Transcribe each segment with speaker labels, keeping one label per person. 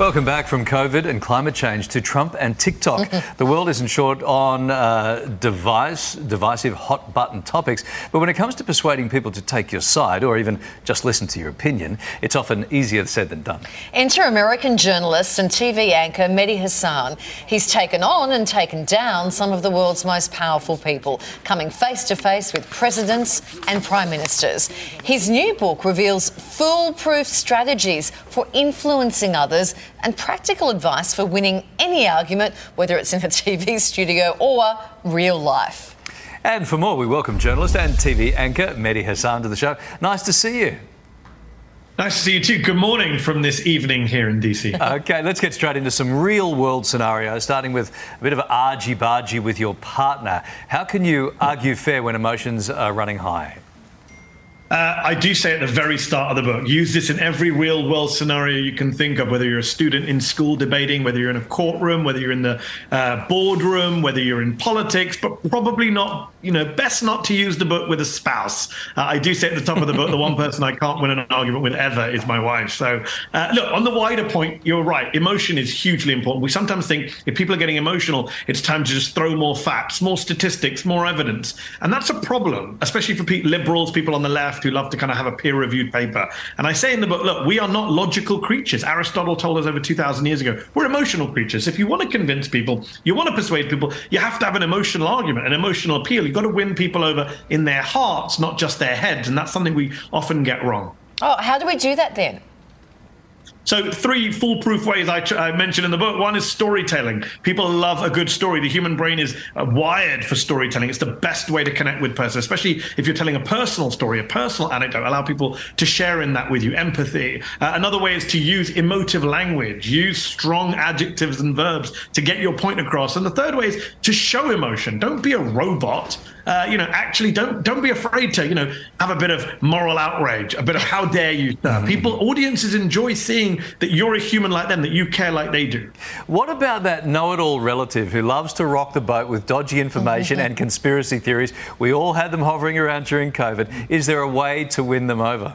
Speaker 1: Welcome back from COVID and climate change to Trump and TikTok. the world isn't short on uh, device, divisive hot button topics, but when it comes to persuading people to take your side or even just listen to your opinion, it's often easier said than done.
Speaker 2: Enter American journalist and TV anchor Mehdi Hasan. He's taken on and taken down some of the world's most powerful people, coming face to face with presidents and prime ministers. His new book reveals foolproof strategies for influencing others and practical advice for winning any argument, whether it's in a TV studio or real life.
Speaker 1: And for more, we welcome journalist and TV anchor Mehdi Hasan to the show. Nice to see you.
Speaker 3: Nice to see you too. Good morning from this evening here in DC.
Speaker 1: okay, let's get straight into some real world scenarios, starting with a bit of argy bargy with your partner. How can you argue fair when emotions are running high?
Speaker 3: Uh, I do say at the very start of the book, use this in every real world scenario you can think of, whether you're a student in school debating, whether you're in a courtroom, whether you're in the uh, boardroom, whether you're in politics, but probably not, you know, best not to use the book with a spouse. Uh, I do say at the top of the book, the one person I can't win an argument with ever is my wife. So, uh, look, on the wider point, you're right. Emotion is hugely important. We sometimes think if people are getting emotional, it's time to just throw more facts, more statistics, more evidence. And that's a problem, especially for people, liberals, people on the left left who love to kind of have a peer reviewed paper. And I say in the book, look, we are not logical creatures. Aristotle told us over 2,000 years ago, we're emotional creatures. If you want to convince people, you want to persuade people, you have to have an emotional argument, an emotional appeal. You've got to win people over in their hearts, not just their heads. And that's something we often get wrong.
Speaker 2: Oh, how do we do that then?
Speaker 3: So, three foolproof ways I, I mentioned in the book. One is storytelling. People love a good story. The human brain is uh, wired for storytelling. It's the best way to connect with person, especially if you're telling a personal story, a personal anecdote. Allow people to share in that with you. Empathy. Uh, another way is to use emotive language. Use strong adjectives and verbs to get your point across. And the third way is to show emotion. Don't be a robot. Uh, you know, actually, don't don't be afraid to, you know, have a bit of moral outrage, a bit of how dare you, sir. People, audiences enjoy seeing that you're a human like them, that you care like they do.
Speaker 1: What about that know-it-all relative who loves to rock the boat with dodgy information and conspiracy theories? We all had them hovering around during COVID. Is there a way to win them over?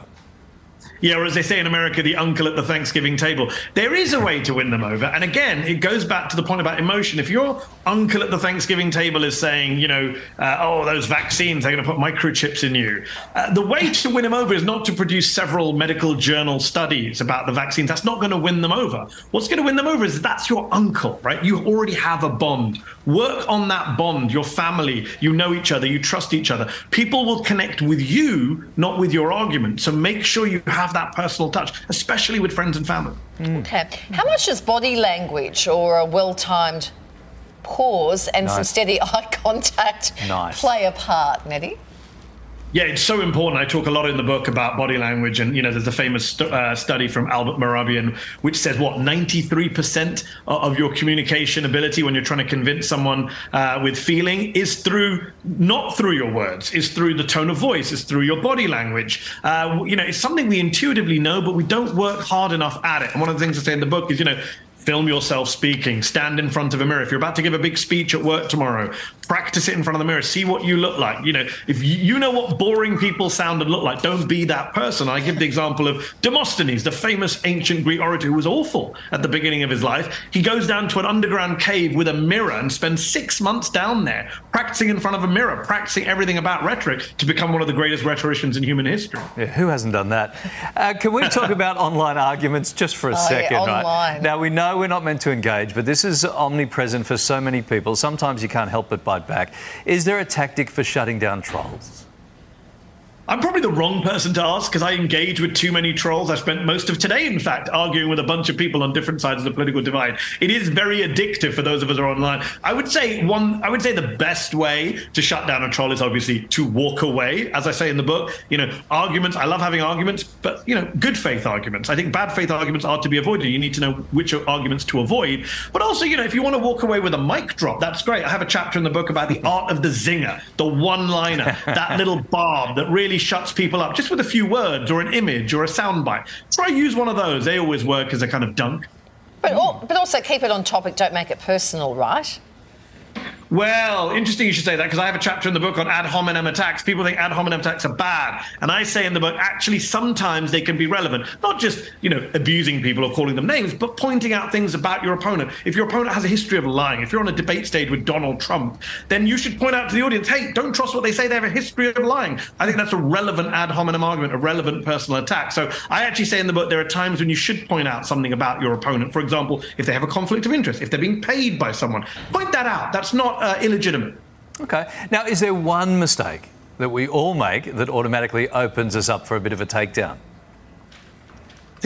Speaker 3: Yeah, or as they say in America, the uncle at the Thanksgiving table. There is a way to win them over. And again, it goes back to the point about emotion. If your uncle at the Thanksgiving table is saying, you know, uh, oh, those vaccines, they're going to put microchips in you, uh, the way to win them over is not to produce several medical journal studies about the vaccines. That's not going to win them over. What's going to win them over is that's your uncle, right? You already have a bond. Work on that bond, your family. You know each other, you trust each other. People will connect with you, not with your argument. So make sure you have that personal touch, especially with friends and family.
Speaker 2: Mm. Okay. How much does body language or a well timed pause and nice. some steady eye contact nice. play a part, Mehdi?
Speaker 3: Yeah, it's so important. I talk a lot in the book about body language, and you know, there's a famous st- uh, study from Albert Mehrabian which says what 93% of your communication ability when you're trying to convince someone uh, with feeling is through not through your words, is through the tone of voice, is through your body language. Uh, you know, it's something we intuitively know, but we don't work hard enough at it. And one of the things I say in the book is, you know, film yourself speaking, stand in front of a mirror. If you're about to give a big speech at work tomorrow, practice it in front of the mirror, see what you look like. You know, if you know what boring people sound and look like, don't be that person. I give the example of Demosthenes, the famous ancient Greek orator who was awful at the beginning of his life. He goes down to an underground cave with a mirror and spends six months down there practicing in front of a mirror, practicing everything about rhetoric to become one of the greatest rhetoricians in human history.
Speaker 1: Yeah, who hasn't done that? Uh, can we talk about online arguments just for a oh, second?
Speaker 2: Yeah,
Speaker 1: right? Now, we know we're not meant to engage, but this is omnipresent for so many people. Sometimes you can't help but bite back. Is there a tactic for shutting down trolls?
Speaker 3: I'm probably the wrong person to ask because I engage with too many trolls. I spent most of today, in fact, arguing with a bunch of people on different sides of the political divide. It is very addictive for those of us who are online. I would say one. I would say the best way to shut down a troll is obviously to walk away. As I say in the book, you know, arguments. I love having arguments, but you know, good faith arguments. I think bad faith arguments are to be avoided. You need to know which arguments to avoid. But also, you know, if you want to walk away with a mic drop, that's great. I have a chapter in the book about the art of the zinger, the one-liner, that little barb that really really shuts people up just with a few words or an image or a soundbite. Try use one of those. They always work as a kind of dunk.
Speaker 2: But, but also keep it on topic. Don't make it personal, right?
Speaker 3: Well, interesting you should say that because I have a chapter in the book on ad hominem attacks. People think ad hominem attacks are bad. And I say in the book, actually, sometimes they can be relevant. Not just, you know, abusing people or calling them names, but pointing out things about your opponent. If your opponent has a history of lying, if you're on a debate stage with Donald Trump, then you should point out to the audience, hey, don't trust what they say. They have a history of lying. I think that's a relevant ad hominem argument, a relevant personal attack. So I actually say in the book, there are times when you should point out something about your opponent. For example, if they have a conflict of interest, if they're being paid by someone, point that out. That's not uh, illegitimate.
Speaker 1: Okay. Now, is there one mistake that we all make that automatically opens us up for a bit of a takedown?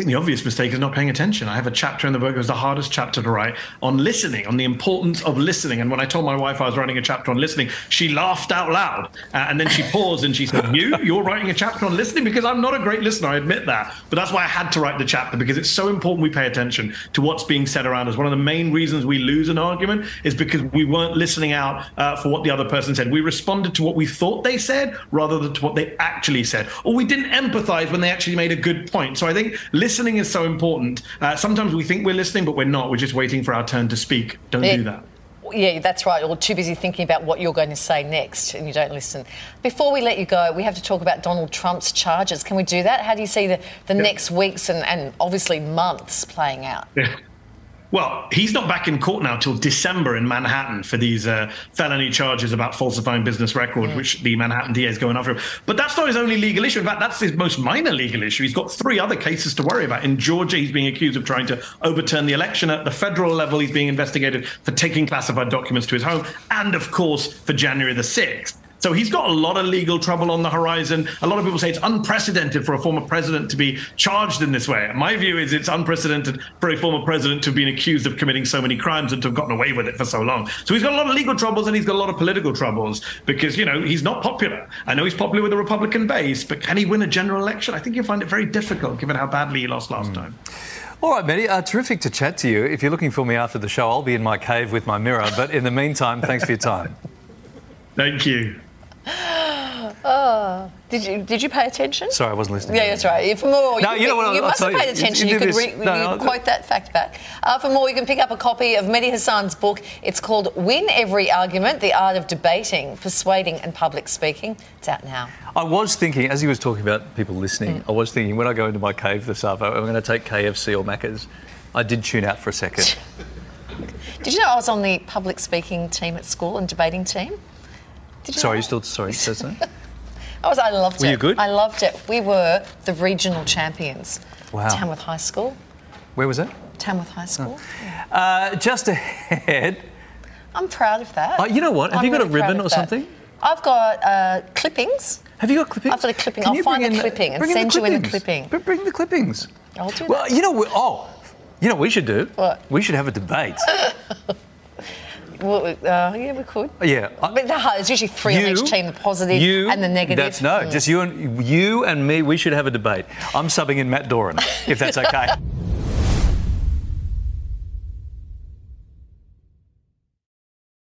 Speaker 3: Think the obvious mistake is not paying attention. I have a chapter in the book, it was the hardest chapter to write, on listening, on the importance of listening. And when I told my wife I was writing a chapter on listening, she laughed out loud. Uh, and then she paused and she said, You? You're writing a chapter on listening? Because I'm not a great listener, I admit that. But that's why I had to write the chapter, because it's so important we pay attention to what's being said around us. One of the main reasons we lose an argument is because we weren't listening out uh, for what the other person said. We responded to what we thought they said rather than to what they actually said. Or we didn't empathize when they actually made a good point. So I think listening is so important. Uh, sometimes we think we're listening, but we're not. We're just waiting for our turn to speak. Don't
Speaker 2: Yeah.
Speaker 3: do that.
Speaker 2: Yeah, that's right. You're too busy thinking about what you're going to say next and you don't listen. Before we let you go, we have to talk about Donald Trump's charges. Can we do that? How do you see the, the next weeks and, and obviously months playing out?
Speaker 3: Yeah. Well, he's not back in court now till December in Manhattan for these uh, felony charges about falsifying business record, which the Manhattan DA is going after him. But that's not his only legal issue. In fact, that's his most minor legal issue. He's got three other cases to worry about. In Georgia, he's being accused of trying to overturn the election. At the federal level, he's being investigated for taking classified documents to his home, and of course, for January the 6th. So he's got a lot of legal trouble on the horizon. A lot of people say it's unprecedented for a former president to be charged in this way. My view is it's unprecedented for a former president to have been accused of committing so many crimes and to have gotten away with it for so long. So he's got a lot of legal troubles and he's got a lot of political troubles because, you know, he's not popular. I know he's popular with the Republican base, but can he win a general election? I think you'll find it very difficult given how badly he lost last time.
Speaker 1: All right, Matty, uh, terrific to chat to you. If you're looking for me after the show, I'll be in my cave with my mirror. But in the meantime, thanks for your time.
Speaker 3: Thank you.
Speaker 2: Did you did you pay attention?
Speaker 1: Sorry, I wasn't listening.
Speaker 2: Yeah, that's right. For more,
Speaker 1: No,
Speaker 2: you,
Speaker 1: you know what,
Speaker 2: you
Speaker 1: I'll
Speaker 2: must have
Speaker 1: tell you.
Speaker 2: paid attention.
Speaker 1: You
Speaker 2: You, could re-
Speaker 1: No,
Speaker 2: you
Speaker 1: no,
Speaker 2: quote that fact back. Uh, for more, you can pick up a copy of Mehdi Hasan's book. It's called Win Every Argument: The Art of Debating, Persuading, and Public Speaking. It's out now.
Speaker 1: I was thinking, as he was talking about people listening, I was thinking when I go into my cave this afternoon, I'm going to take KFC or Macca's. I did tune out for a second.
Speaker 2: Did you know I was on the public speaking team at school and debating team? Did you
Speaker 1: sorry,
Speaker 2: know
Speaker 1: you still sorry, says that?
Speaker 2: I was. I loved
Speaker 1: Were
Speaker 2: it.
Speaker 1: you good?
Speaker 2: I loved it. We were the regional champions.
Speaker 1: Wow.
Speaker 2: Tamworth High School.
Speaker 1: Where was that?
Speaker 2: Tamworth High School.
Speaker 1: Uh, just ahead.
Speaker 2: I'm proud of that.
Speaker 1: Oh, you know what? Have
Speaker 2: I'm
Speaker 1: you got a
Speaker 2: really proud
Speaker 1: ribbon or
Speaker 2: that.
Speaker 1: something?
Speaker 2: I've got uh, clippings.
Speaker 1: Have you got clippings?
Speaker 2: I've got a clipping.
Speaker 1: Can
Speaker 2: I'll find the
Speaker 1: in
Speaker 2: clipping and send you in the clipping.
Speaker 1: Br- Bring the clippings.
Speaker 2: I'll do
Speaker 1: Well,
Speaker 2: that.
Speaker 1: you know, oh, you know what we should do?
Speaker 2: What?
Speaker 1: We should have a debate.
Speaker 2: Well, uh, yeah, we could.
Speaker 1: yeah.
Speaker 2: But it's usually three on each team, the positive
Speaker 1: you,
Speaker 2: and the negative.
Speaker 1: That's no,
Speaker 2: Mm.
Speaker 1: just you and you and me. We should have a debate. I'm subbing in Matt Doran, if that's okay.